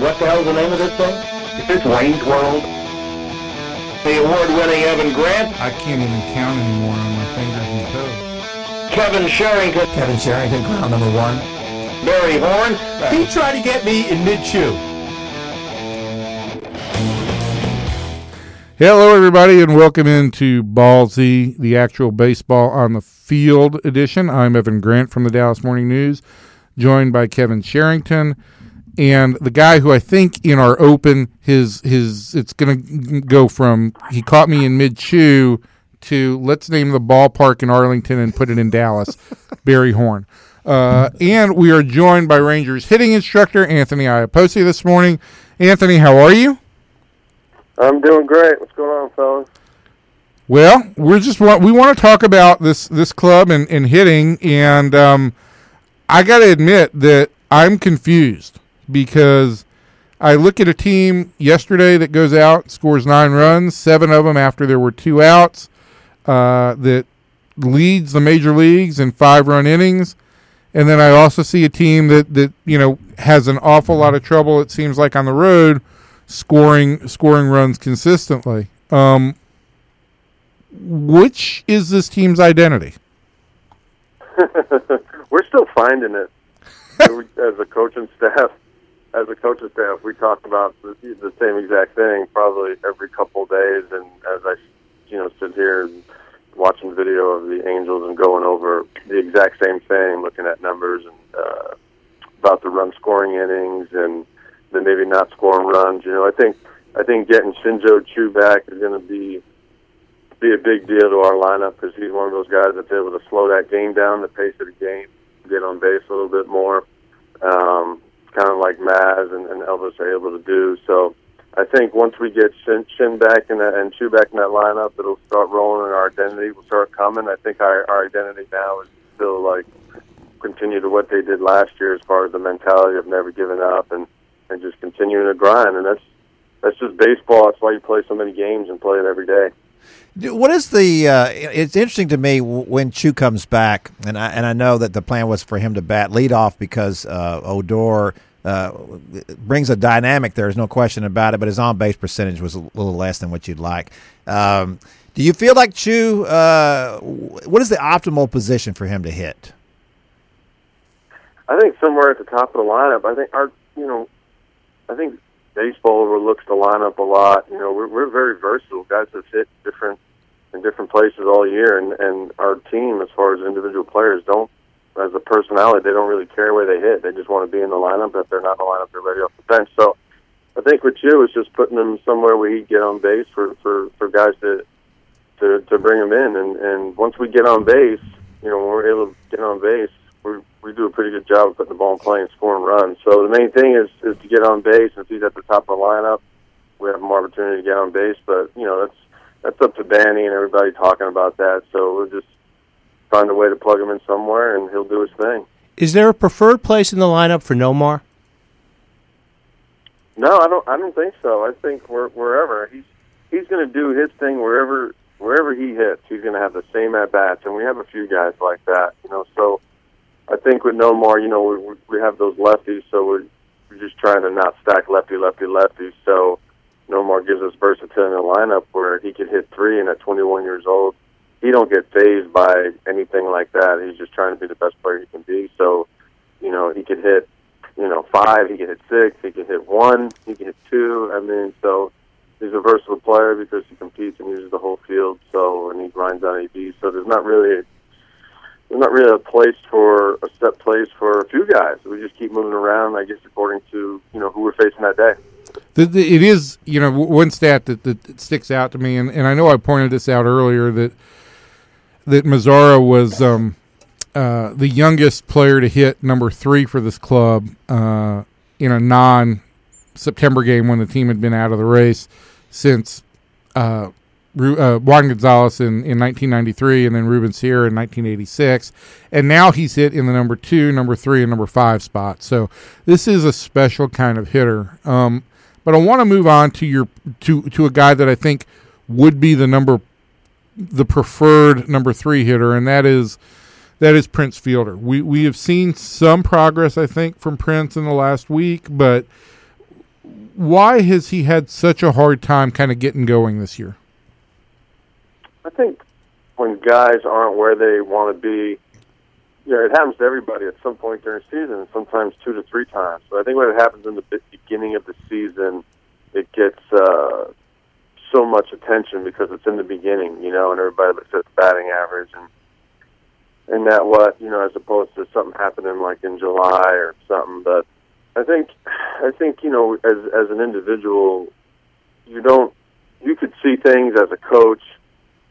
What the hell's the name of this thing? It's Wayne's World. The award-winning Evan Grant, I can't even count anymore on my fingers and toes. Kevin Sherrington, Kevin Sherrington, ground number one. Barry Horn, He tried to get me in mid chew. Hello, everybody, and welcome into Ballsy, the actual baseball on the field edition. I'm Evan Grant from the Dallas Morning News, joined by Kevin Sherrington and the guy who I think in our open his his it's going to go from he caught me in mid chew to let's name the ballpark in Arlington and put it in Dallas, Barry Horn. Uh, and we are joined by Rangers hitting instructor Anthony Iapoce this morning. Anthony, how are you? I'm doing great. What's going on, fellas? Well, we're just want we want to talk about this this club and, and hitting, and um, I got to admit that I'm confused because I look at a team yesterday that goes out scores nine runs, seven of them after there were two outs, uh, that leads the major leagues in five run innings, and then I also see a team that that you know has an awful lot of trouble. It seems like on the road scoring scoring runs consistently. Um, which is this team's identity? We're still finding it as a coaching staff. As a coaching staff, we talk about the, the same exact thing probably every couple days. And as I, you know, sit here and watching video of the Angels and going over the exact same thing, looking at numbers and uh, about the run scoring innings and then maybe not scoring runs. You know, I think I think getting Shin-Soo Choo back is going to be be a big deal to our lineup because he's one of those guys that's able to slow that game down, the pace of the game, get on base a little bit more, um, kind of like Maz and, and Elvis are able to do. So I think once we get Shin, Shin back in that, and Choo back in that lineup, it'll start rolling and our identity will start coming. I think our, our identity now is still like continue to what they did last year as far as the mentality of never giving up and, and just continuing to grind. And that's that's just baseball. That's why you play so many games and play it every day. What is the? Uh, it's interesting to me when Choo comes back, and I and I know that the plan was for him to bat lead off because uh, Odor uh, brings a dynamic. There is no question about it, but his on base percentage was a little less than what you'd like. Um, do you feel like Choo? Uh, what is the optimal position for him to hit? I think somewhere at the top of the lineup. I think our, you know, I think baseball overlooks the lineup a lot. You know, we're we're very versatile. Guys have hit different in different places all year, and and our team, as far as individual players, don't as a personality, they don't really care where they hit. They just want to be in the lineup. If they're not in the lineup, they're ready off the bench. So, I think with you, it's just putting them somewhere where he get on base for for for guys to to to bring them in, and and once we get on base, you know, when we're able to get on base, we we do a pretty good job of putting the ball in play and scoring runs. So the main thing is is to get on base, and if he's at the top of the lineup, we have more opportunity to get on base. But you know, that's that's up to Danny and everybody talking about that. So we'll just find a way to plug him in somewhere, and he'll do his thing. Is there a preferred place in the lineup for Nomar? No, I don't. I don't think so. I think wherever he's he's going to do his thing wherever wherever he hits, he's going to have the same at bats, and we have a few guys like that. You know, so I think with Nomar, you know, we we have those lefties, so we're we're just trying to not stack lefty, lefty, lefty. So Nomar gives us versatility in the lineup where he could hit three, and at 21 years old, he don't get phased by anything like that. He's just trying to be the best player he can be. So, you know, he could hit, you know, five, he could hit six, he could hit one, he could hit two. I mean, so he's a versatile player because he competes and uses the whole field. So, and he grinds on AB. So there's not really a, there's not really a place for a set place for a few guys. We just keep moving around, I guess, according to you know who we're facing that day. The, the, it is, you know, one stat that, that sticks out to me, and, and I know I pointed this out earlier that that Mazara was um, uh, the youngest player to hit number three for this club uh, in a non September game when the team had been out of the race since uh, uh, Juan Gonzalez in, in 1993 and then Ruben Sierra in 1986. And now he's hit in the number two, number three, and number five spot. So this is a special kind of hitter. Um, but I want to move on to your to to a guy that I think would be the number the preferred number three hitter, and that is that is Prince Fielder. We we have seen some progress, I think, from Prince in the last week, but why has he had such a hard time kind of getting going this year? I think when guys aren't where they want to be, know, it happens to everybody at some point during the season, sometimes two to three times. But I think when it happens in the beginning of the season, it gets uh, so much attention because it's in the beginning, you know, and everybody looks at the batting average and and that what you know, as opposed to something happening like in July or something. But I think I think you know, as as an individual, you don't you could see things as a coach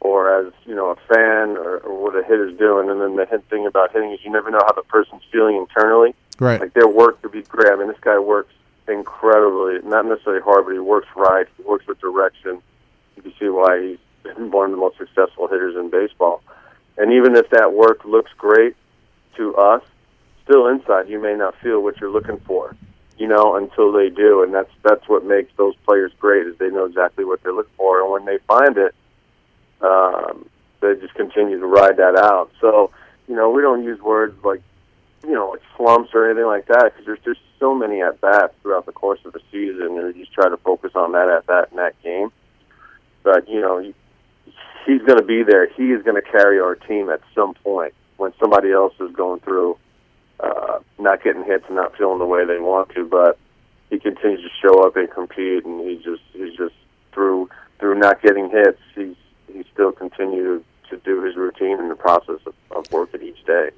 or as you know a fan or, or what a hitter's doing, and then the hit thing about hitting is you never know how the person's feeling internally. Right. Like their work could be great. I mean, this guy works incredibly, not necessarily hard, but he works right. He works with direction. You can see why he's been one of the most successful hitters in baseball. And even if that work looks great to us, still inside you may not feel what you're looking for, you know, until they do. And that's that's what makes those players great is they know exactly what they're looking for, and when they find it, um, they just continue to ride that out. So, you know, we don't use words like, you know, like slumps or anything like that because there's just so many at bats throughout the course of the season, and we just try to focus on that at bat in that game. But you know, he, he's going to be there. He is going to carry our team at some point when somebody else is going through uh, not getting hits and not feeling the way they want to. But he continues to show up and compete, and he just he's just through through not getting hits, he still continue to do his routine in the process of, of working each day.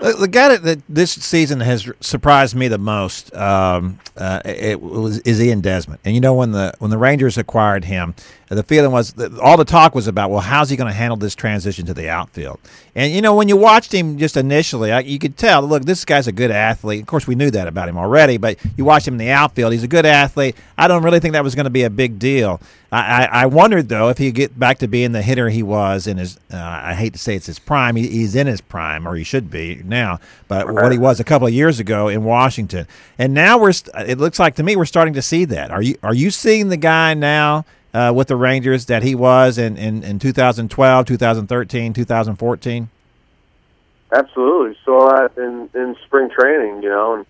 The, guy that, that this season has surprised me the most um, uh, it was is Ian Desmond, and you know when the when the Rangers acquired him, the feeling was that all the talk was about well, how's he going to handle this transition to the outfield? And you know when you watched him just initially, I, you could tell, look, this guy's a good athlete. Of course, we knew that about him already, but you watch him in the outfield, he's a good athlete. I don't really think that was going to be a big deal. I, I, I wondered though if he'd get back to being the hitter he was in his. Uh, I hate to say it's his prime. He, he's in his prime, or he should be now. But what he was a couple of years ago in Washington, and now we're. It looks like to me we're starting to see that. Are you are you seeing the guy now uh, with the Rangers that he was in, in, in 2012, 2013, 2014? Absolutely. Saw that in in spring training, you know, and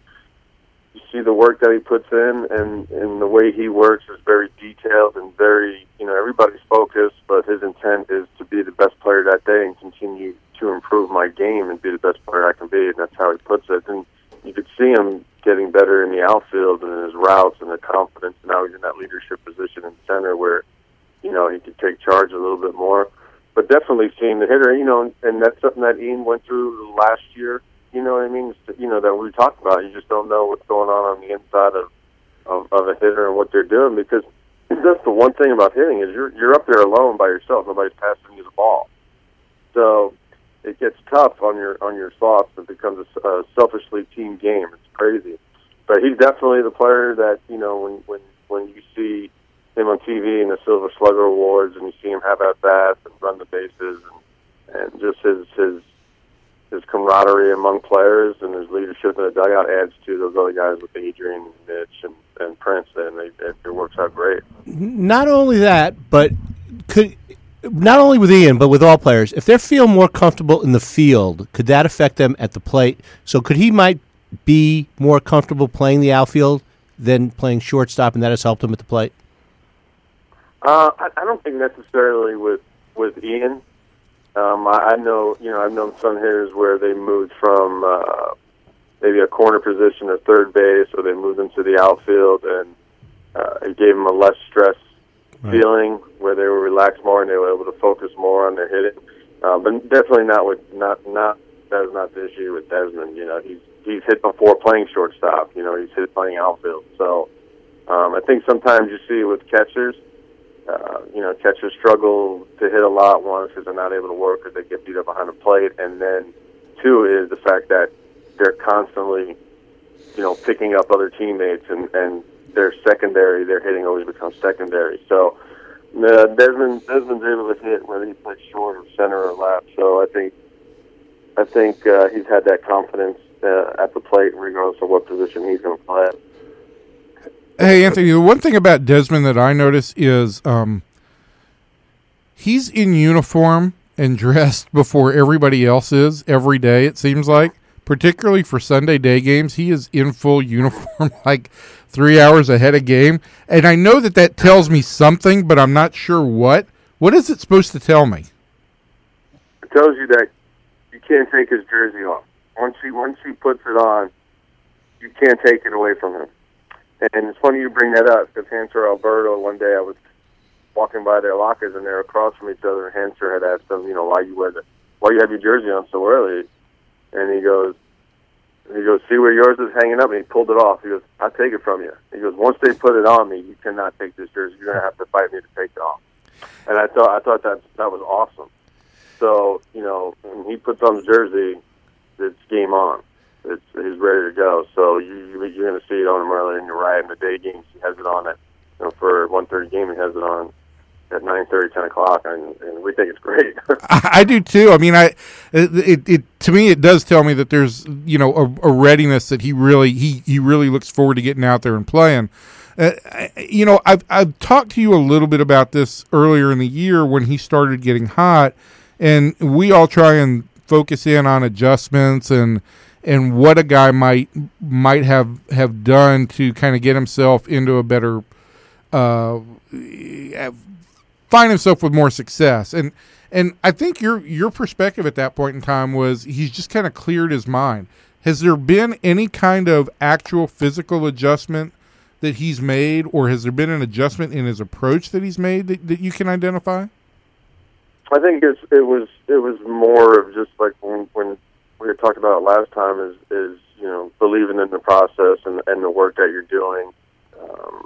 you see the work that he puts in, and and the way he works is very detailed and very, you know, everybody's focused, but his intent is to be the best player that day and continue to improve my game and be the best player I can be, and that's how he puts it. And you could see him getting better in the outfield and in his routes and the confidence. Now he's in that leadership position in center where, you know, he could take charge a little bit more. But definitely seeing the hitter, you know, and that's something that Ian went through last year. You know what I mean? You know that we talked about. You just don't know what's going on on the inside of of, of a hitter and what they're doing because that's the one thing about hitting is you're you're up there alone by yourself. Nobody's passing you the ball. So it gets tough on your on your thoughts. It becomes a, a selfishly team game. It's crazy, but he's definitely the player that you know when when when you see him on TV in the Silver Slugger Awards and you see him have at bats and run the bases and and just his his his camaraderie among players and his leadership in the dugout adds to those other guys with Adrian, Mitch, and, and Prince, and they, it works out great. Not only that, but could not only with Ian, but with all players, if they feel more comfortable in the field, could that affect them at the plate? So could he might be more comfortable playing the outfield than playing shortstop, and that has helped him at the plate? Uh, I, I don't think necessarily with with Ian. Um, I, I know, you know, I've known some hitters where they moved from uh, maybe a corner position to third base, or they moved into the outfield, and uh, it gave them a less stress right. feeling where they were relaxed more and they were able to focus more on their hitting. Uh, but definitely not with not not that is not the issue with Desmond. You know, he's he's hit before playing shortstop. You know, he's hit playing outfield. So um, I think sometimes you see with catchers uh, you know, catchers struggle to hit a lot. One, because they're not able to work or they get beat up behind the plate, and then two is the fact that they're constantly, you know, picking up other teammates, and and their secondary, their hitting always becomes secondary. So uh, Desmond Desmond's able to hit whether he plays short or center or left. So I think I think uh, he's had that confidence uh, at the plate, regardless of what position he's going to play. Hey, Anthony, the one thing about Desmond that I notice is um, he's in uniform and dressed before everybody else is every day, it seems like. Particularly for Sunday day games. He is in full uniform, like three hours ahead of game, and I know that that tells me something, but I'm not sure what. What is it supposed to tell me? It tells you that you can't take his jersey off. Once he once he puts it on, you can't take it away from him. And it's funny you bring that up because Hanser Alberto. One day I was walking by their lockers and they're across from each other. And Hanser had asked them, you know, why you wear the, why you have your jersey on so early, and he goes, he goes, see where yours is hanging up, and he pulled it off. He goes, I'll take it from you. He goes, once they put it on me, you cannot take this jersey. You're gonna have to fight me to take it off. And I thought, I thought that that was awesome. So you know, when he puts on the jersey, it's game on. It's he's ready to go. So you you- you're to see it on him early, and you're right. In the day games, he has it on at you know for one thirty game, he has it on at nine thirty, ten o'clock, and, and we think it's great. I, do too. I mean, I it, it, to me it does tell me that there's you know a, a readiness that he really he he really looks forward to getting out there and playing. Uh, you know, I've I've talked to you a little bit about this earlier in the year when he started getting hot, and we all try and focus in on adjustments and and what a guy might might have have done to kind of get himself into a better uh, find himself with more success. And and I think your your perspective at that point in time was he's just kind of cleared his mind. Has there been any kind of actual physical adjustment that he's made, or has there been an adjustment in his approach that he's made that, that you can identify? I think it's it was it was more of just like when when we had talked about it last time is is you know believing in the process and and the work that you're doing, um,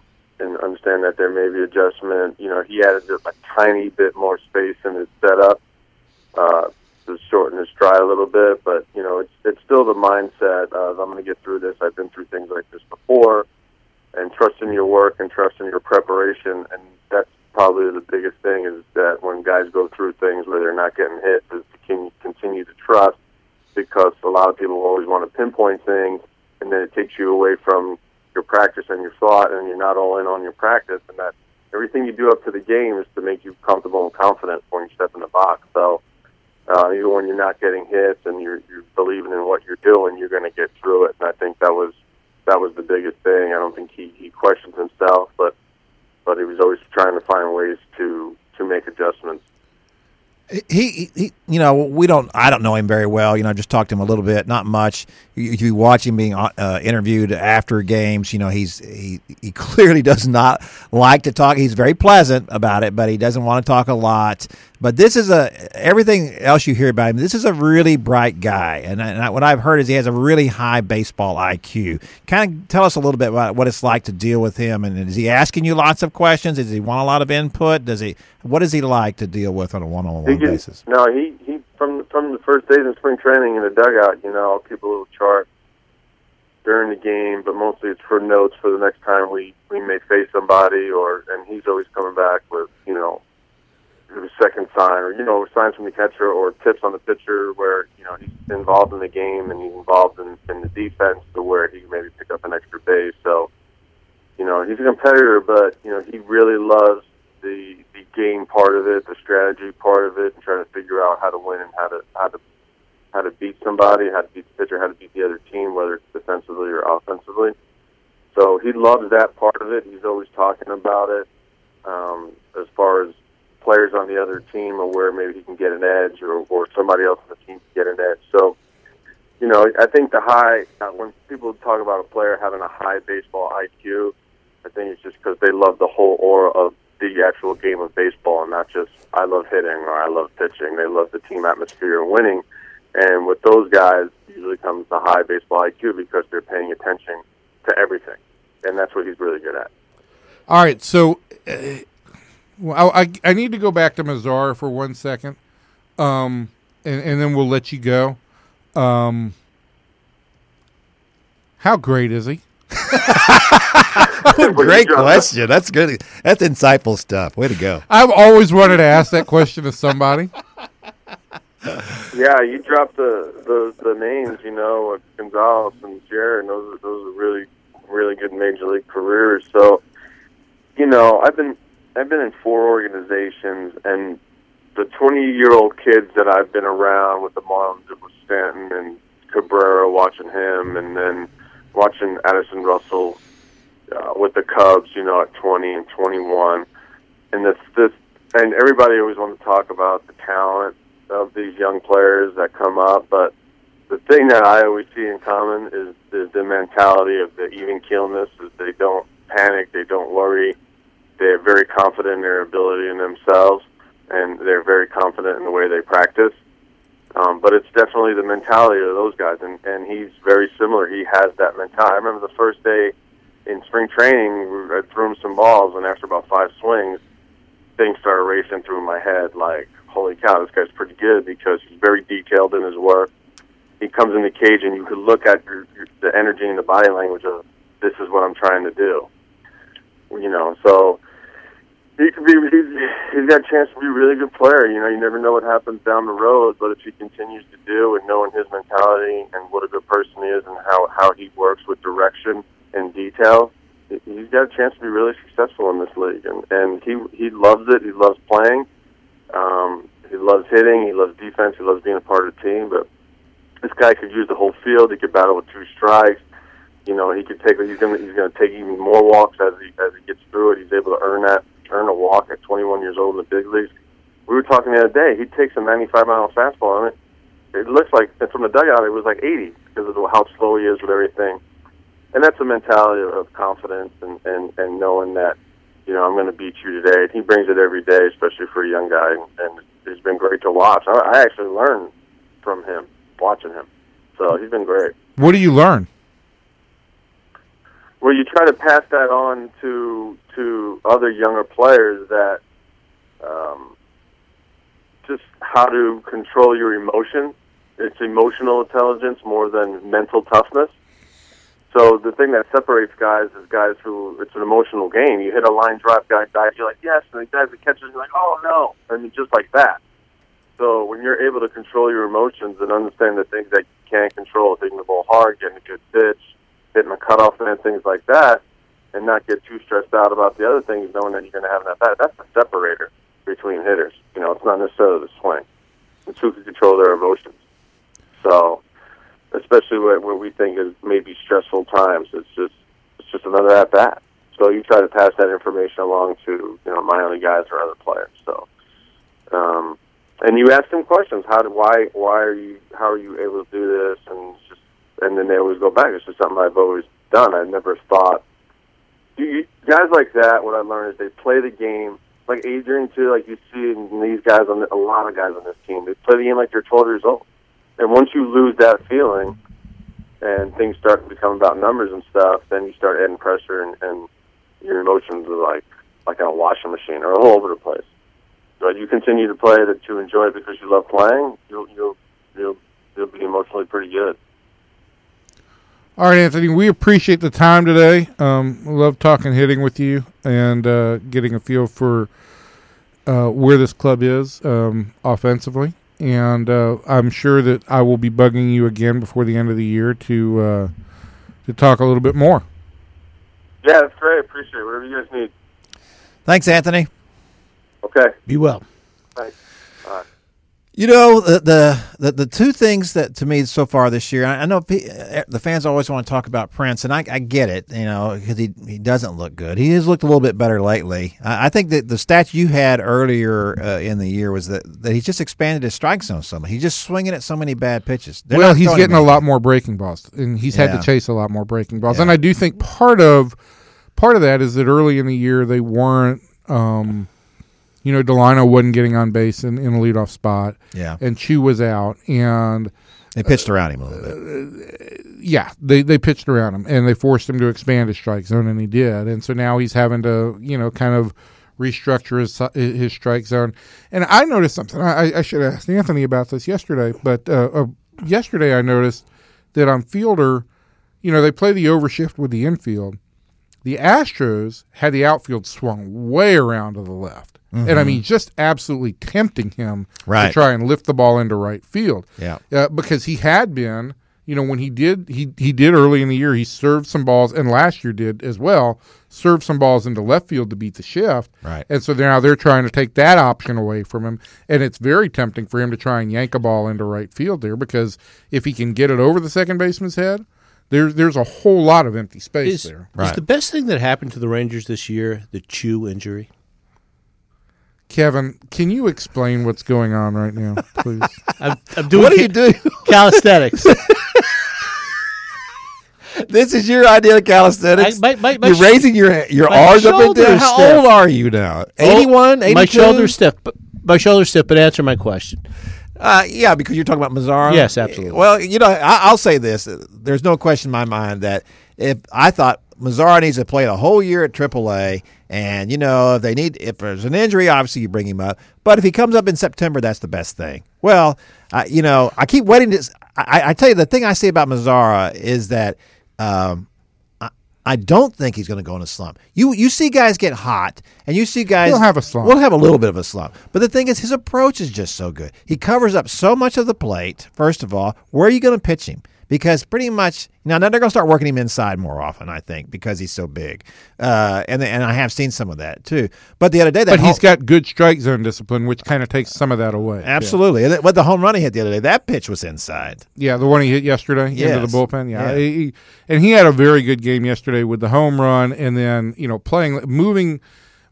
understand that there may be adjustment. You know, he added just a tiny bit more space in his setup uh, to shorten his stride a little bit, but you know it's it's still the mindset of I'm going to get through this. I've been through things like this before, and trust in your work and trust in your preparation, and that's probably the biggest thing is that when guys go through things where they're not getting hit, is to continue to trust because a lot of people always want to pinpoint things and then it takes you away from your practice and your thought and you're not all in on your practice and that everything you do up to the game is to make you comfortable and confident when you step in the box. So uh, even when you're not getting hits and you're, you're believing in what you're doing, you're going to get through it. And I think that was that was the biggest thing. I don't think he, he questions himself, but but he was always trying to find ways to to make adjustments. He, he, you know, we don't. I don't know him very well. You know, I just talked to him a little bit, not much. You, you watch him being uh, interviewed after games. You know, he's he he clearly does not like to talk. He's very pleasant about it, but he doesn't want to talk a lot. But this is a everything else you hear about him. This is a really bright guy, and, and I, what I've heard is he has a really high baseball IQ. Kind of tell us a little bit about what it's like to deal with him, and is he asking you lots of questions? Does he want a lot of input? Does he? What is he like to deal with on a one-on-one gets- basis? No, he he from from the first days of spring training in the dugout. You know, I'll keep a little chart during the game, but mostly it's for notes for the next time we we may face somebody, or and he's always coming back with you know the second sign or you know signs from the catcher or tips on the pitcher where you know he's involved in the game and he's involved in, in the defense to where he can maybe pick up an extra base. So you know he's a competitor, but you know he really loves the the game part of it, the strategy part of it, and trying to figure out how to win and how to how to how to beat somebody, how to beat the pitcher, how to beat the other team, whether it's defensively or offensively. So he loves that part of it. He's always talking about it. Um, as far as players on the other team or where maybe he can get an edge or, or somebody else on the team can get an edge. So, you know, I think the high, uh, when people talk about a player having a high baseball IQ, I think it's just because they love the whole aura of the actual game of baseball and not just I love hitting or I love pitching. They love the team atmosphere and winning. And with those guys, usually comes the high baseball IQ because they're paying attention to everything. And that's what he's really good at. All right, so uh, well, I I need to go back to Mazara for one second, um, and and then we'll let you go. Um, how great is he? Great question. That's good. That's insightful stuff. Way to go. I've always wanted to ask that question to somebody. Yeah, you dropped the, the the names, you know, Gonzalez and Jared. Those are, those are really really good major league careers. So, you know, I've been I've been in four organizations, and the 20 year old kids that I've been around with the Marlins, with Stanton and Cabrera, watching him, and then watching Addison Russell uh, with the Cubs, you know, at 20 and 21, and this this and everybody always wants to talk about the talent of these young players that come up, but the thing that I always see in common is the, the mentality of the even keelness is they don't panic, they don't worry, they're very confident in their ability in themselves, and they're very confident in the way they practice. Um, but it's definitely the mentality of those guys, and, and he's very similar. He has that mentality. I remember the first day in spring training, I threw him some balls, and after about five swings, things started racing through my head like, holy cow, this guy's pretty good because he's very detailed in his work. He comes in the cage, and you could look at your, your, the energy and the body language of, this is what I'm trying to do. You know, so he could be he's, he's got a chance to be a really good player. You know, you never know what happens down the road, but if he continues to do and knowing his mentality and what a good person he is and how how he works with direction and detail, he's got a chance to be really successful in this league. And and he he loves it. He loves playing. Um, he loves hitting. He loves defense. He loves being a part of the team. But this guy could use the whole field. He could battle with two strikes. You know, he could take. He's gonna. He's gonna take even more walks as he as he gets through it. He's able to earn that earn a walk at 21 years old in the big leagues. We were talking the other day. He takes a 95 mile fastball on it. It looks like and from the dugout it was like 80 because of how slow he is with everything. And that's a mentality of confidence and and and knowing that you know I'm going to beat you today. And he brings it every day, especially for a young guy. And, and it's been great to watch. I, I actually learned from him watching him. So he's been great. What do you learn? Well, you try to pass that on to to other younger players that um, just how to control your emotion. It's emotional intelligence more than mental toughness. So the thing that separates guys is guys who it's an emotional game. You hit a line drive, guy dies, you're like yes, and the guys that catches, you're like oh no, mean just like that. So when you're able to control your emotions and understand the things that you can't control, hitting the ball hard, getting a good pitch, hitting a cutoff man, things like that, and not get too stressed out about the other things, knowing that you're going to have that bat. That's the separator between hitters. You know, it's not necessarily the swing. It's who can control their emotions. So, especially what, what we think is maybe stressful times, it's just it's just another at bat. So you try to pass that information along to you know minor guys or other players. So, um, and you ask them questions. How do why why are you how are you able to do this? And just and then they always go back. It's just something I've always done. I never thought you, guys like that. What I learned is they play the game like Adrian too. Like you see in these guys on the, a lot of guys on this team, they play the game like they're 12 years old. And once you lose that feeling, and things start to become about numbers and stuff, then you start adding pressure, and, and your emotions are like like on a washing machine or all over the place. But you continue to play that you enjoy it because you love playing. You'll you'll you'll you'll be emotionally pretty good. All right, Anthony, we appreciate the time today. Um, love talking hitting with you and uh, getting a feel for uh, where this club is um, offensively. And uh, I'm sure that I will be bugging you again before the end of the year to uh, to talk a little bit more. Yeah, that's great. Appreciate it. Whatever you guys need. Thanks, Anthony. Okay. Be well. Thanks. You know the, the the the two things that to me so far this year. I know eh, the fans always want to talk about Prince, and I, I get it. You know because he he doesn't look good. He has looked a little bit better lately. I, I think that the stat you had earlier uh, in the year was that that he's just expanded his strike zone so much. He's just swinging at so many bad pitches. They're well, he's getting a lot more breaking balls, and he's had Yeah. to chase a lot more breaking balls. Yeah. And I do think part of part of that is that early in the year they weren't, um, you know, Delino wasn't getting on base in, in a leadoff spot, Yeah, and Choo was out, and they pitched around him a little bit. yeah, they they pitched around him and they forced him to expand his strike zone, and he did. And so now he's having to, you know, kind of restructure his his strike zone. And I noticed something. I, I should have asked Anthony about this yesterday, but uh, uh, yesterday I noticed that on Fielder, you know, they play the overshift with the infield. The Astros had the outfield swung way around to the left. And I mean, just absolutely tempting him Right. to try and lift the ball into right field Yeah. uh, because he had been you know, when he did he he did early in the year, he served some balls, and last year did as well, served some balls into left field to beat the shift. Right. And so now they're trying to take that option away from him, and it's very tempting for him to try and yank a ball into right field there because if he can get it over the second baseman's head, there's there's a whole lot of empty space Is, there. is the best thing that happened to the Rangers this year the Choo injury? Kevin, can you explain what's going on right now, please? I'm, I'm doing What are ca- you doing? calisthenics. this is your idea of calisthenics. I- my- my- my You're sh- raising your your arms up and shoulders down. How stiff. old are you now? 81, 82? My shoulder's stiff. But my shoulder's stiff. But answer my question. Uh, yeah, because you're talking about Mazara. Yes, absolutely. Well, you know, I, I'll say this: there's no question in my mind that if I thought Mazara needs to play the whole year at AAA, and you know, if they need, if there's an injury, obviously you bring him up. But if he comes up in September, that's the best thing. Well, you know, I keep waiting to. I, I tell you, the thing I say about Mazara is that. Um, I- don't think he's going to go in a slump. You you see guys get hot, and you see guys. He'll have a slump. We'll have a little bit of a slump. But the thing is, his approach is just so good. He covers up so much of the plate. First of all, where are you going to pitch him? Because pretty much now, now they're going to start working him inside more often. I think because he's so big, uh, and and I have seen some of that too. But the other day, that But he's home- got good strike zone discipline, which kind of takes some of that away. absolutely. And what the home run he hit the other day, that pitch was inside. Yeah, the one he hit yesterday into the bullpen. Yeah, Yeah. He- he- and he had a very good game yesterday with the home run, and then you know playing, moving.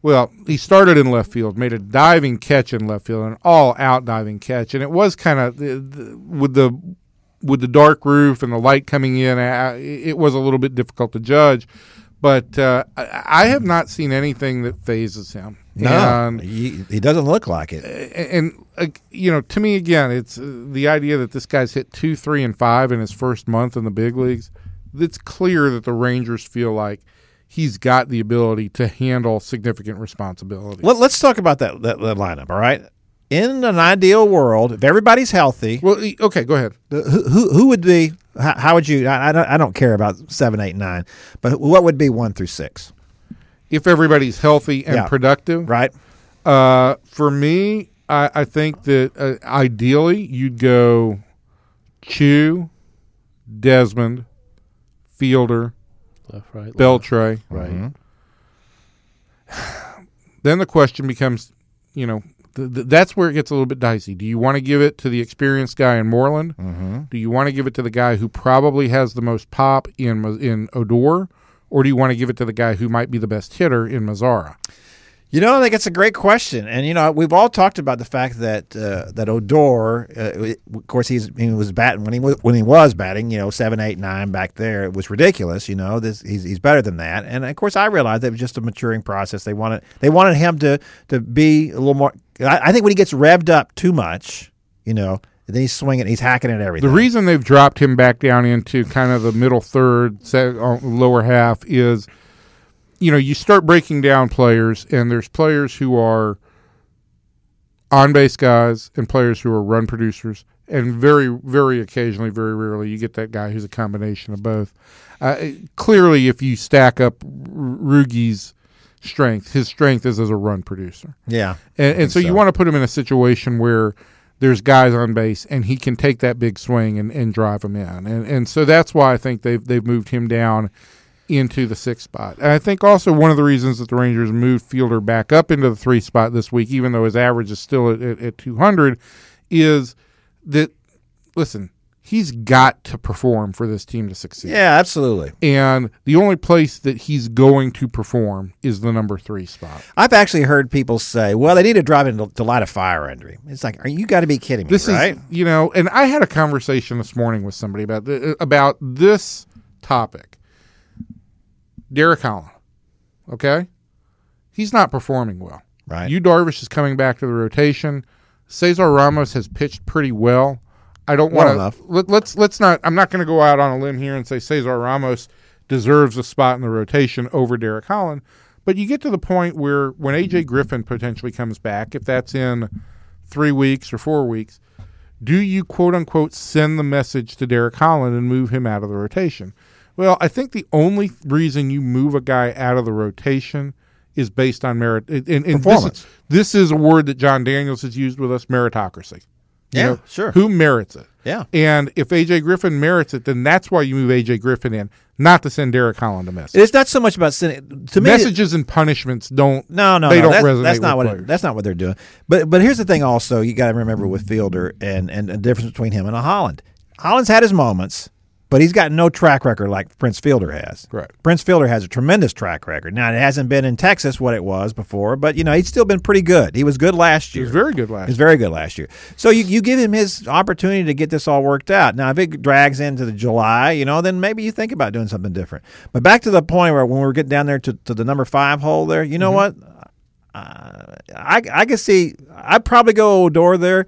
Well, he started in left field, made a diving catch in left field, an all-out diving catch, and it was kind of with the with the dark roof and the light coming in. uh, It was a little bit difficult to judge, but uh, I I have not seen anything that phases him. And- he, he doesn't look like it. and uh, you know, to me again, it's uh, the idea that this guy's hit two, three, and five in his first month in the big leagues. It's clear that the Rangers feel like he's got the ability to handle significant responsibility. Let, us talk about that, that that lineup. All right. In an ideal world, if everybody's healthy, Well, okay, go ahead. Who, who who would be? How, how would you? I, I don't. I don't care about seven, eight, nine, but what would be one through six? If everybody's healthy and Yeah. productive, Right. Uh, for me, I, I think that uh, ideally you'd go Choo, Desmond, Fielder, Left, right, left. Beltre. Right. then the question becomes, you know, th- th- that's where it gets a little bit dicey. Do you want to give it to the experienced guy in Moreland? Mm-hmm. Do you want to give it to the guy who probably has the most pop in in Odor, or do you want to give it to the guy who might be the best hitter in Mazara? You know, I think it's a great question, and you know, we've all talked about the fact that uh, that Odor, uh, of course, he's he was batting when he was when he was batting, you know, seven, eight, nine back there. It was ridiculous. You know, this he's he's better than that, and of course, I realized that it was just a maturing process. They wanted they wanted him to to be a little more. I, I think when he gets revved up too much, you know, then he's swinging, he's hacking at everything. The reason they've dropped him back down into kind of the middle third, uh, lower half is, you know, you start breaking down players, and there's players who are on base guys and players who are run producers, and very, very occasionally, very rarely, you get that guy who's a combination of both. Uh, clearly, if you stack up R- Rugi's strength, his strength is as a run producer. yeah, And, and so, you want to put him in a situation where there's guys on base and he can take that big swing and, and drive them in. And and so that's why I think they've they've moved him down into the sixth spot. And I think also one of the reasons that the Rangers moved Fielder back up into the three spot this week, even though his average is still at, at, at 200, is that listen, he's got to perform for this team to succeed. yeah, absolutely. And the only place that he's going to perform is the number three spot. I've actually heard people say, "Well, they need to drive in to, to light a fire under him." It's like, are you got to be kidding me? This right? is, you know, and I had a conversation this morning with somebody about the, about this topic. Derek Holland, okay, he's not performing well. Right. Yu Darvish is coming back to the rotation. Cesar Ramos has pitched pretty well. I don't want enough. to let, let's let's not. I'm not going to go out on a limb here and say Cesar Ramos deserves a spot in the rotation over Derek Holland. But you get to the point where when AJ Griffin potentially comes back, if that's in three weeks or four weeks, do you quote unquote send the message to Derek Holland and move him out of the rotation? Well, I think the only reason you move a guy out of the rotation is based on merit. And, and this, Performance. is, this is a word that Jon Daniels has used with us meritocracy. Yeah, know, sure. Who merits it? Yeah. And if AJ Griffin merits it, then that's why you move AJ Griffin in, not to send Derek Holland a message. It's not so much about sending to me. Messages and punishments don't. No, no, they no. don't that's, resonate that's not with what that's not what they're doing. But but here's the thing. Also, you got to remember with Fielder and and the difference between him and a Holland. Holland's had his moments, but he's got no track record like Prince Fielder has. Right. Prince Fielder has a tremendous track record. Now it hasn't been in Texas what it was before, but you know he's still been pretty good. He was good last He year. was very good He last. was very good last year. So you, you give him his opportunity to get this all worked out. Now, if it drags into the July, you know, then maybe you think about doing something different. But back to the point where when we're getting down there to, to the number five hole there, you know what? Uh, I I could see I'd probably go Odor there,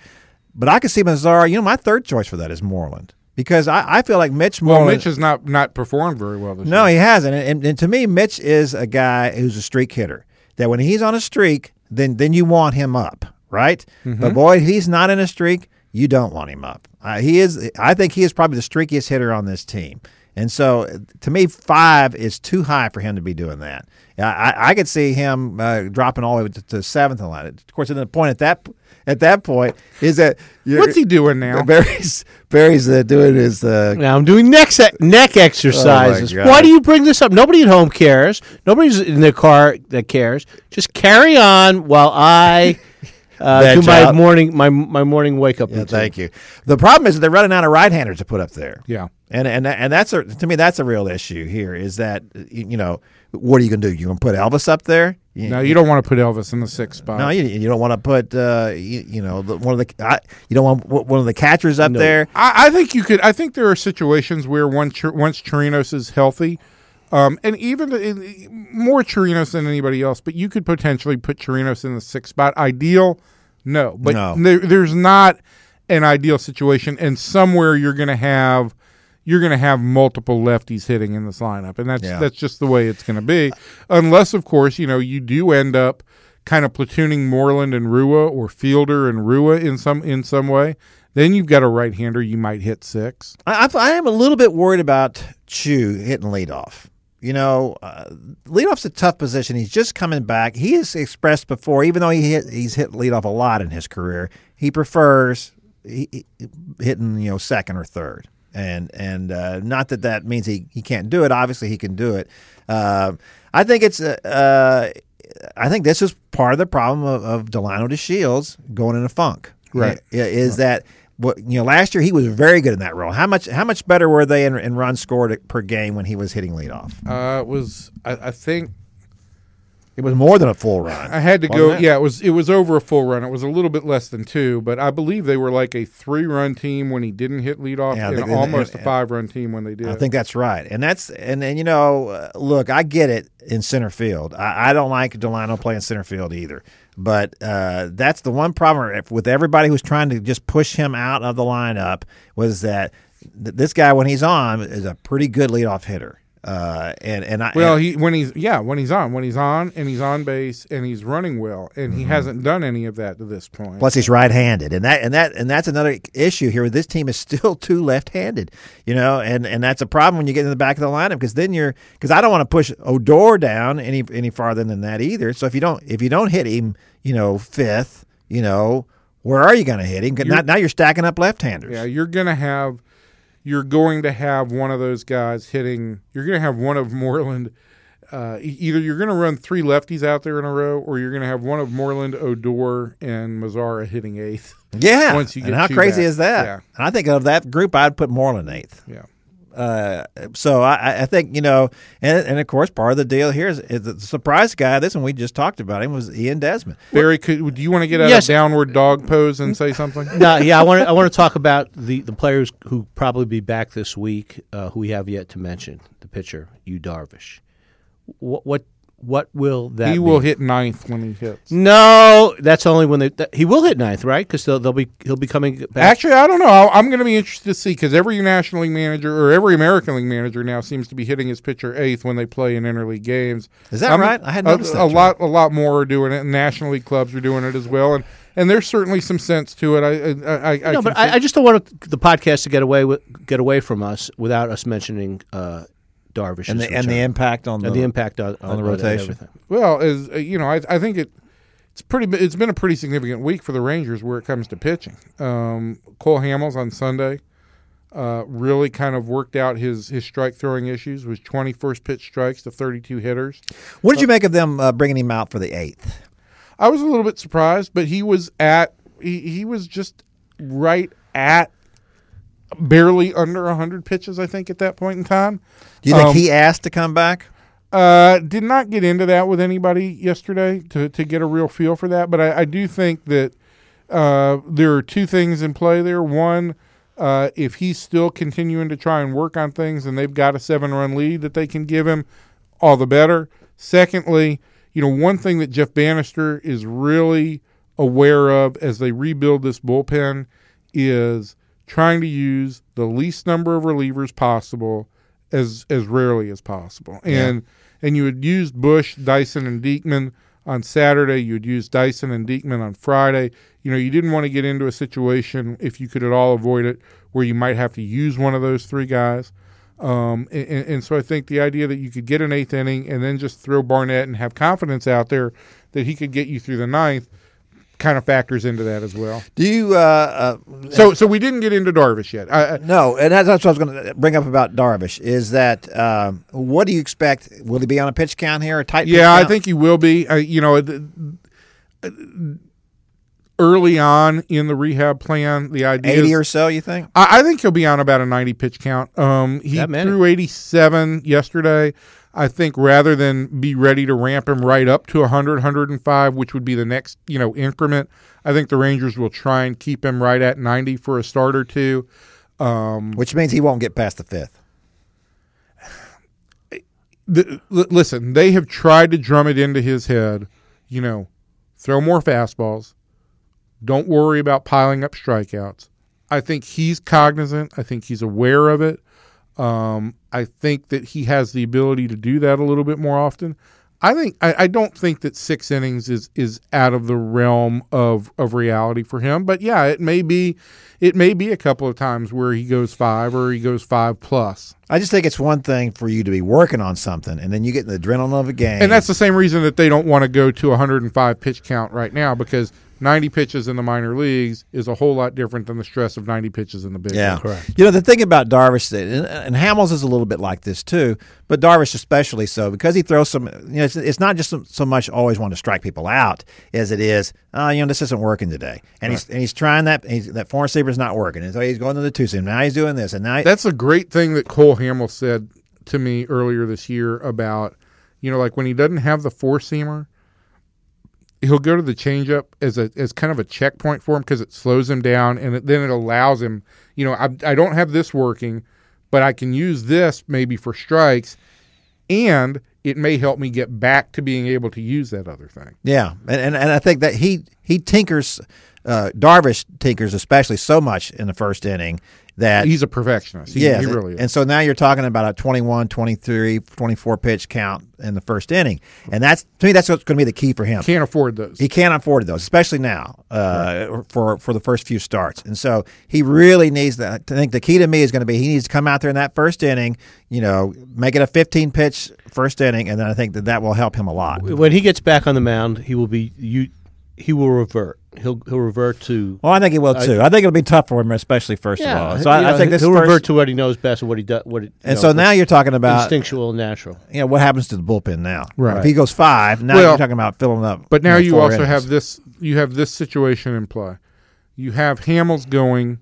but I could see Mazara. You know, my third choice for that is Moreland because I, I feel like Mitch well, Mitch has not not performed very well this No, year. No, he hasn't. And, and, to me, Mitch is a guy who's a streak hitter. That when he's on a streak, then then you want him up, right? But boy, he's not in a streak, you don't want him up. Uh, he is. I think he is probably the streakiest hitter on this team. And so, to me, five is too high for him to be doing that. I, I, I could see him uh, dropping all the way to, to seventh in line. Of course, at the point at that at that point is that you're- What's he doing now? Barry's Barry's uh, doing his uh, Now I'm doing neck se- neck exercises. God. Why do you bring this up? Nobody at home cares. Nobody's in their car that cares. Just carry on while I uh, Veg my out. morning my my morning wake up Yeah, routine. thank you. The problem is that they're running out of right-handers to put up there. Yeah. and and and that's a, to me that's a real issue here. Is that you you know what are you going to do? You going to put Elvis up there? You, No, you don't want to put Elvis in the sixth spot. No, you, you don't want to put uh, you, you know the, one of the I, you don't want one of the catchers up there. I, I think you could. I think there are situations where once once Chirinos is healthy, um, and even in, more Chirinos than anybody else, but you could potentially put Chirinos in the sixth spot. Ideal, no, but No. There, there's not an ideal situation, and somewhere you're going to have you're going to have multiple lefties hitting in this lineup, and that's Yeah. that's just the way it's going to be, unless of course you know you do end up kind of platooning Moreland and Rua or Fielder and Rua in some in some way. Then you've got a right hander you might hit six. I, I, I am a little bit worried about Choo hitting leadoff. You know, uh, leadoff's a tough position. He's just coming back. He has expressed before, even though he hit, he's hit leadoff a lot in his career, he prefers he, he- hitting you know second or third. And and uh, not that that means he, he can't do it. Obviously, he can do it. Uh, I think it's uh, uh, I think this is part of the problem of, of Delino DeShields going in a funk. Right. Is that what you know? Last year he was very good in that role. How much how much better were they in, in runs scored per game when he was hitting leadoff? Uh, it was I, I think It was more than a full run. I had to Wasn't go. it? Yeah, it was it was over a full run. It was a little bit less than two, but I believe they were like a three run team when he didn't hit leadoff, Yeah, and think almost and- a five run team when they did. I think that's right, and that's and then you know, uh, look, I get it in center field. I, I don't like Delino playing center field either, but uh, that's the one problem with everybody who's trying to just push him out of the lineup was that th- this guy when he's on is a pretty good leadoff hitter, uh, and and I Well, and- he when he's yeah when he's on when he's on and he's on base and he's running well and he hasn't done any of that to this point. Mm-hmm. Plus, he's right-handed, and that and that and that's another issue here. This team is still too left-handed, you know, and and that's a problem when you get in the back of the lineup because then you're because I don't want to push Odor down any any farther than that either. So if you don't if you don't hit him, you know, fifth, you know, where are you going to hit him? 'Cause now, now you're stacking up left-handers. yeah, you're gonna have you're going to have one of those guys hitting. You're gonna have one of Moreland. Uh, either you're going to run three lefties out there in a row, or you're going to have one of Moreland, Odor, and Mazara hitting eighth. Yeah. Once you and get how crazy back. is that? Yeah. And I think of that group, I'd put Moreland eighth. Yeah. Uh, so I, I think you know, and, and of course, part of the deal here is, is the surprise guy. This one we just talked about him was Ian Desmond. Barry, could, do you want to get out Yes. of downward dog pose and say something? no, yeah, I want to I want to talk about the, the players who probably be back this week, uh, who we have yet to mention. The pitcher, Yu Darvish. What what what will that? he be? will hit ninth when he hits. No, that's only when they. He will hit ninth, right? Because they'll, they'll be he'll be coming back. Actually, I don't know. I'll- I'm going to be interested to see because every National League manager or every American League manager now seems to be hitting his pitcher eighth when they play in interleague games. Is that I'm- right? I hadn't a, noticed that, A Joe. lot, a lot more are doing it. and National League clubs are doing it as well, and and there's certainly some sense to it. I, I, I, I no, can but I, I just don't want the podcast to get away with get away from us without us mentioning uh, Darvish and the and the impact on the, and the impact on, on the rotation. everything. Well, as uh, you know, I, I think it it's pretty. It's been a pretty significant week for the Rangers where it comes to pitching. Um, Cole Hamels on Sunday uh, really kind of worked out his his strike throwing issues. Was twenty first pitch strikes to 32 hitters. What did you make of them uh, bringing him out for the eighth? I was a little bit surprised, but he was at he, he was just right at barely under 100 pitches, I think, at that point in time. Do you think Um, he asked to come back? Uh, did not get into that with anybody yesterday to, to get a real feel for that, but I, I do think that uh, there are two things in play there. One, uh, if he's still continuing to try and work on things and they've got a seven run lead that they can give him, all the better. Secondly, you know, one thing that Jeff Banister is really aware of as they rebuild this bullpen is trying to use the least number of relievers possible as as rarely as possible. And and you would use Bush, Dyson, and Diekman on Saturday. You would use Dyson and Diekman on Friday. You know, you didn't want to get into a situation if you could at all avoid it where you might have to use one of those three guys. Um, and and so I think the idea that you could get an eighth inning and then just throw Barnett and have confidence out there that he could get you through the ninth kind of factors into that as well. Do you? Uh, uh, So so we didn't get into Darvish yet. I, I- no, and that's, that's what I was going to bring up about Darvish. Is that um, what do you expect? Will he be on a pitch count here? A tight? pitch Yeah, I think he will be. Uh, you know, th- uh, early on in the rehab plan, the idea eighty is- or so. You think? I, I think he'll be on about a 90 pitch count. Um, he threw 87 yesterday. I think rather than be ready to ramp him right up to 100, 105, which would be the next you know increment, I think the Rangers will try and keep him right at 90 for a start or two. Um, Which means he won't get past the fifth. the, l- listen, they have tried to drum it into his head, you know, throw more fastballs. Don't worry about piling up strikeouts. I think he's cognizant. I think he's aware of it. Um, I think that he has the ability to do that a little bit more often. I think I, I don't think that six innings is is out of the realm of of reality for him. But yeah, it may be it may be a couple of times where he goes five or he goes five plus. I just think it's one thing for you to be working on something, and then you get in the adrenaline of a game. And that's the same reason that they don't want to go to 105 pitch count right now because 90 pitches in the minor leagues is a whole lot different than the stress of 90 pitches in the big Yeah, league. Correct. You know the thing about Darvish, and, and Hamels is a little bit like this too, but Darvish especially so because he throws some. You know, it's, it's not just so, so much always wanting to strike people out as it is. Oh, you know, this isn't working today, and he's and he's trying that. He's, that four seamer is not working, and so he's going to the two seam. Now he's doing this, and now That's a great thing that Cole Hamels said to me earlier this year about, you know, like when he doesn't have the four seamer, he'll go to the changeup as a as kind of a checkpoint for him because it slows him down and it, then it allows him. You know, I I don't have this working, but I can use this maybe for strikes, and it may help me get back to being able to use that other thing. Yeah, and, and and I think that he he tinkers, uh, Darvish tinkers especially so much in the first inning that He's a perfectionist. He, yeah, he really is. And so now you're talking about a 21, 23, 24 pitch count in the first inning, and that's to me that's what's going to be the key for him. Can't afford those. He can't afford those, especially now uh, for for the first few starts. And so he really needs that. I think the key to me is going to be he needs to come out there in that first inning, you know, make it a 15 pitch first inning, and then I think that that will help him a lot. When he gets back on the mound, he will be you. He will revert. He'll he'll revert to. Well, I think he will too. I think it'll be tough for him, especially first of all. So you I, I think this he'll first, revert to what he knows best and what he does. What it, and know, so now you're talking about instinctual and natural. you know, what happens to the bullpen now. Right. If he goes five, now Well, you're talking about filling up. But now know, you also innings. have this. You have this situation in play. You have Hamels going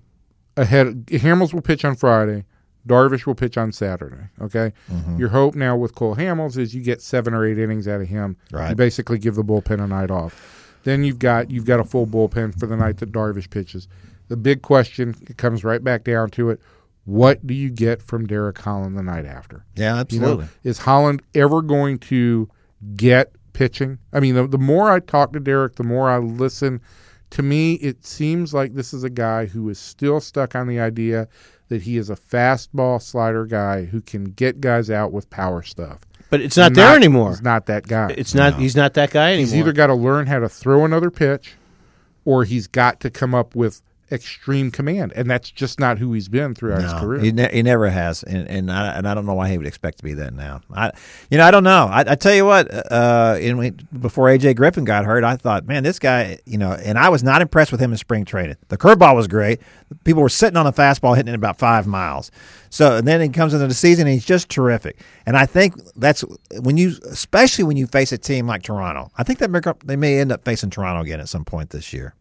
ahead. Hamels will pitch on Friday. Darvish will pitch on Saturday. Okay. Mm-hmm. Your hope now with Cole Hamels is you get seven or eight innings out of him. Right. You basically give the bullpen a night off. Then you've got you've got a full bullpen for the night that Darvish pitches. The big question it comes right back down to it. What do you get from Derek Holland the night after? Yeah, You absolutely. know, is Holland ever going to get pitching? I mean, the, the more I talk to Derek, the more I listen. To me, it seems like this is a guy who is still stuck on the idea that he is a fastball slider guy who can get guys out with power stuff. But it's not, there anymore. He's not that guy. It's not. He's not that guy anymore. He's either got to learn how to throw another pitch, or he's got to come up with extreme command, and that's just not who he's been throughout his career. he, ne- he never has, and and I, and I don't know why he would expect to be that now. I, you know, I don't know. I, I tell you what, uh, in, before AJ Griffin got hurt, I thought, man, this guy, you know, and I was not impressed with him in spring training. The curveball was great. People were sitting on a fastball hitting it about five miles. So and then he comes into the season, and he's just terrific. And I think that's when you, especially when you face a team like Toronto. I think that they may end up facing Toronto again at some point this year.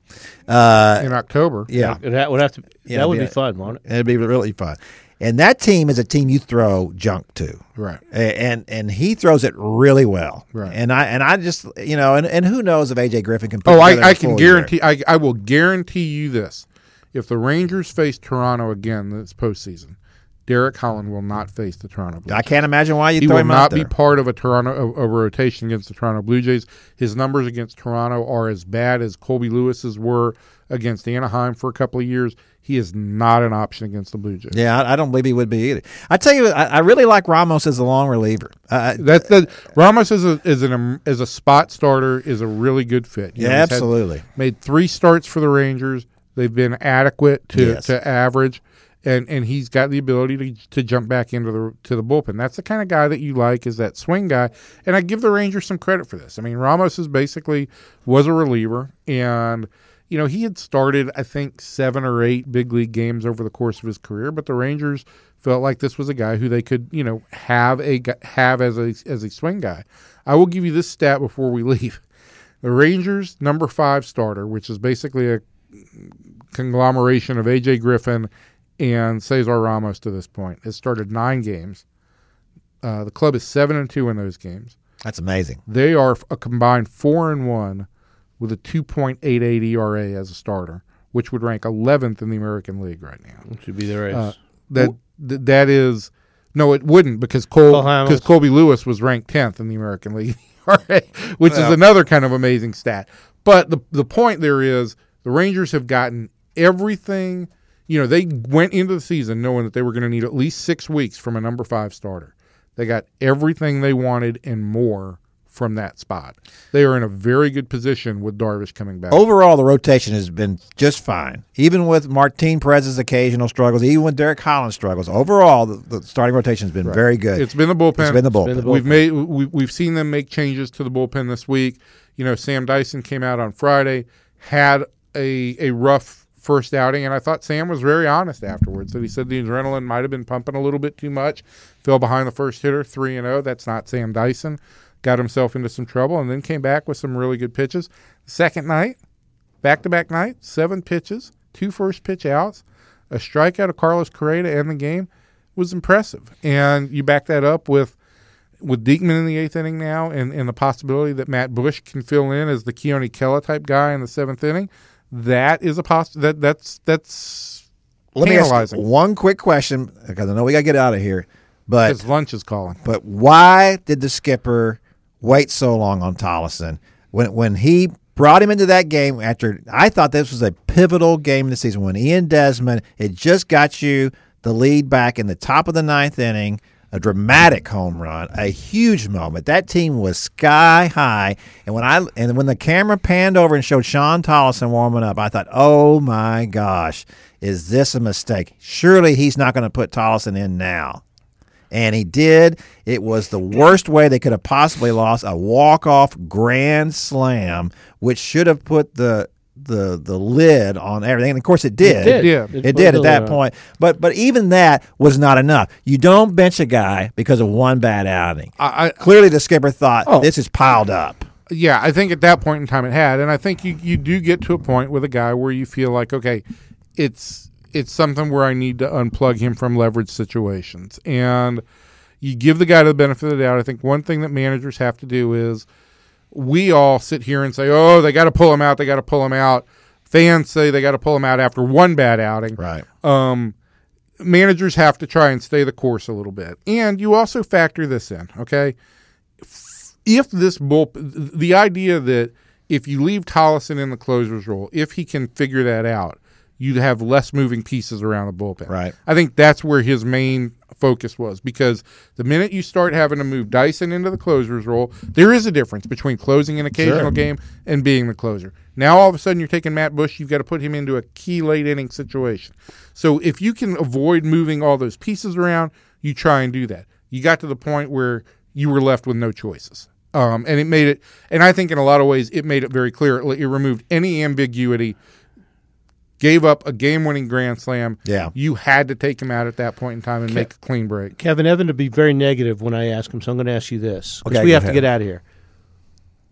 Uh, in October. yeah, It ha- would have to. Yeah, that would yeah. be fun, won't it? It'd be really fun. And that team is a team you throw junk to. Right. And and he throws it really well. Right. And I and I just you know and, and who knows if AJ Griffin can put Oh, I, I, a I can full year. guarantee. I, I will guarantee you this: if the Rangers face Toronto again this postseason, Derek Holland will not face the Toronto Blue Jays. I can't imagine why you He throw will not be part of a Toronto of a rotation against the Toronto Blue Jays. His numbers against Toronto are as bad as Colby Lewis's were against Anaheim for a couple of years. He is not an option against the Blue Jays. yeah, I, I don't believe he would be either. I tell you, I, I really like Ramos as a long reliever. Uh, That's that. Ramos is a is an as a spot starter is a really good fit. You yeah, know, he's had- absolutely. made three starts for the Rangers. They've been adequate to, Yes. to average, and, and he's got the ability to, to jump back into the to the bullpen. That's the kind of guy that you like is that swing guy. And I give the Rangers some credit for this. I mean, Ramos is basically was a reliever, and you know he had started I think seven or eight big league games over the course of his career, but the Rangers felt like this was a guy who they could you know have a have as a as a swing guy. I will give you this stat before we leave. The Rangers' number five starter, which is basically a conglomeration of AJ Griffin and Cesar Ramos to this point, has started nine games. Uh, the club is seven and two in those games. That's amazing. They are a combined four and one with a 2.88 ERA as a starter, which would rank 11th in the American League right now. Should be the race. Uh, that th- that is no, it wouldn't because Cole Cole because Colby Lewis was ranked 10th in the American League, ERA, which is another kind of amazing stat. But the the point there is the Rangers have gotten everything. You know, they went into the season knowing that they were going to need at least six weeks from a number five starter. They got everything they wanted and more from that spot. They are in a very good position with Darvish coming back. Overall, the rotation has been just fine. Even with Martin Perez's occasional struggles, even with Derek Holland's struggles, overall, the, the starting rotation has been very good. It's been the bullpen. It's been the bullpen. been the We've made we, we've seen them make changes to the bullpen this week. You know, Sam Dyson came out on Friday, had a a rough first outing, and I thought Sam was very honest afterwards. That he said the adrenaline might have been pumping a little bit too much. Fell behind the first hitter, three and zero. That's not Sam Dyson. Got himself into some trouble, and then came back with some really good pitches. Second night, back to back night, seven pitches, two first pitch outs, a strikeout of Carlos Correa to end the game was impressive. And you back that up with with Diekman in the eighth inning now, and, and the possibility that Matt Bush can fill in as the Keone Kela type guy in the seventh inning. That is a poss- that that's that's Let me ask tantalizing. one quick question because I know we got to get out of here. But Because lunch is calling. But why did the skipper wait so long on Tolleson when when he brought him into that game after I thought this was a pivotal game in the season when Ian Desmond had just got you the lead back in the top of the ninth inning, a dramatic home run, a huge moment. That team was sky high, and when I and when the camera panned over and showed Shawn Tolleson warming up, I thought, "Oh my gosh, is this a mistake? Surely he's not going to put Tollison in now." and he did. It was the worst way they could have possibly lost a walk-off grand slam, which should have put the the the lid on everything. And of course, it did. It did. Yeah. It It did at that point. But but even that was not enough. You don't bench a guy because of one bad outing. I, I Clearly, the skipper thought Oh. this is piled up. yeah, I think at that point in time it had, and I think you you do get to a point with a guy where you feel like okay, it's it's something where I need to unplug him from leverage situations, and you give the guy the benefit of the doubt. I think one thing that managers have to do is we all sit here and say, oh, they got to pull him out, they got to pull him out. Fans say they got to pull him out after one bad outing Right. um, managers have to try and stay the course a little bit. And you also factor this in, okay? If this bull, the idea that if you leave Tolleson in the closer's role, if he can figure that out, you'd have less moving pieces around the bullpen. Right. I think that's where his main focus was because the minute you start having to move Dyson into the closer's role, there is a difference between closing an occasional Sure. game and being the closer. Now all of a sudden you're taking Matt Bush, you've got to put him into a key late inning situation. So if you can avoid moving all those pieces around, you try and do that. You got to the point where you were left with no choices. Um, and it made it, and I think in a lot of ways it made it very clear. It removed any ambiguity, gave up a game-winning grand slam. Yeah. you had to take him out at that point in time and make a clean break. Kevin Evan to be very negative when I ask him, so I'm going to ask you this because Okay, we have to get out of here.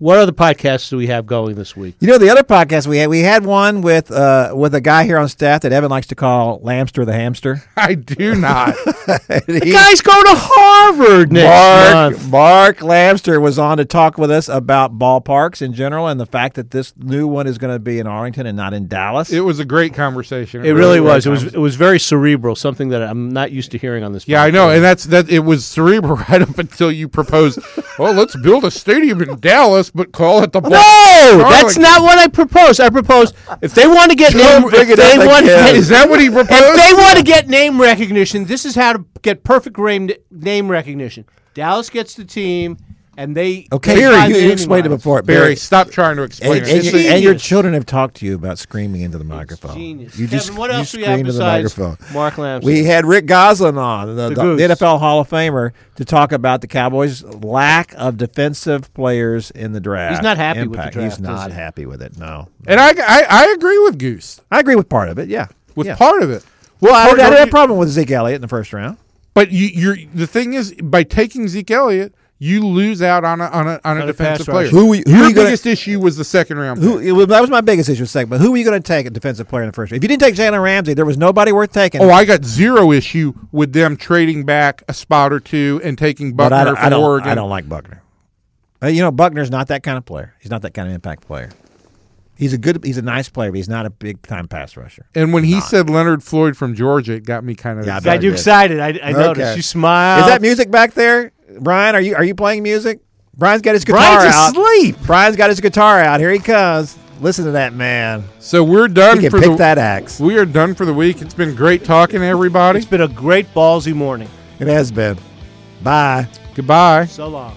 What other podcasts do we have going this week? You know the other podcast we had, we had one with uh, with a guy here on staff that Evan likes to call Lamster the Hamster. I do not. The guy's going to Harvard next Mark month. Mark Lamster was on to talk with us about ballparks in general and the fact that this new one is going to be in Arlington and not in Dallas. it was a great conversation. It really was. It was. was. It was very cerebral. Something that I'm not used to hearing on this. Yeah, I know, and that's that. It was cerebral right up until you proposed. well, let's build a stadium in Dallas, but call it the. No, that's not what I proposed. I proposed if they want to get name, if they want. Is that what he proposed? if they want to get name recognition, this is how to get perfect name, name recognition. Dallas gets the team, and they okay, they here buy you, you explained it before. Barry, stop trying to explain and, it. and, It's your, and your children have talked to you about screaming into the microphone. Genius. You Kevin, just what you else do we have screamed into the besides microphone. Mark Lamster? We had Rick Gosselin on, the, The the, NFL Hall of Famer, to talk about the Cowboys' lack of defensive players in the draft. He's not happy with the draft, He's not he? happy with it. No, and I, I, I agree with Goose I agree with part of it. Yeah, with yeah. part of it. Well, I, Part I of had a problem with Zeke Elliott in the first round. But you, you're the thing is by taking Zeke Elliott, you lose out on a on a on a defensive player. rusher. Who we- who Your you gonna- biggest issue was the second round. Who pick. it was, that was my biggest issue second. But who were you going to take a defensive player in the first round? If you didn't take Jalen Ramsey, there was nobody worth taking. Oh, I got zero issue with them trading back a spot or two and taking but Buckner I don't, from I don't, Oregon. I don't like Buckner. You know, Buckner's not that kind of player. He's not that kind of impact player. He's a good. He's a nice player, but he's not a big time pass rusher. And when he said Leonard Floyd from Georgia, it got me kind of Yeah, excited. got you excited. I, I noticed you smile. Is that music back there, Brian? Are you are you playing music? Brian's got his guitar Brian's out. asleep. Brian's got his guitar out. Here he comes. Listen to that man. So we're done He can for pick the that axe. we are done for the week. It's been great talking to everybody. It's been a great ballsy morning. It has been. Bye. Goodbye. So long.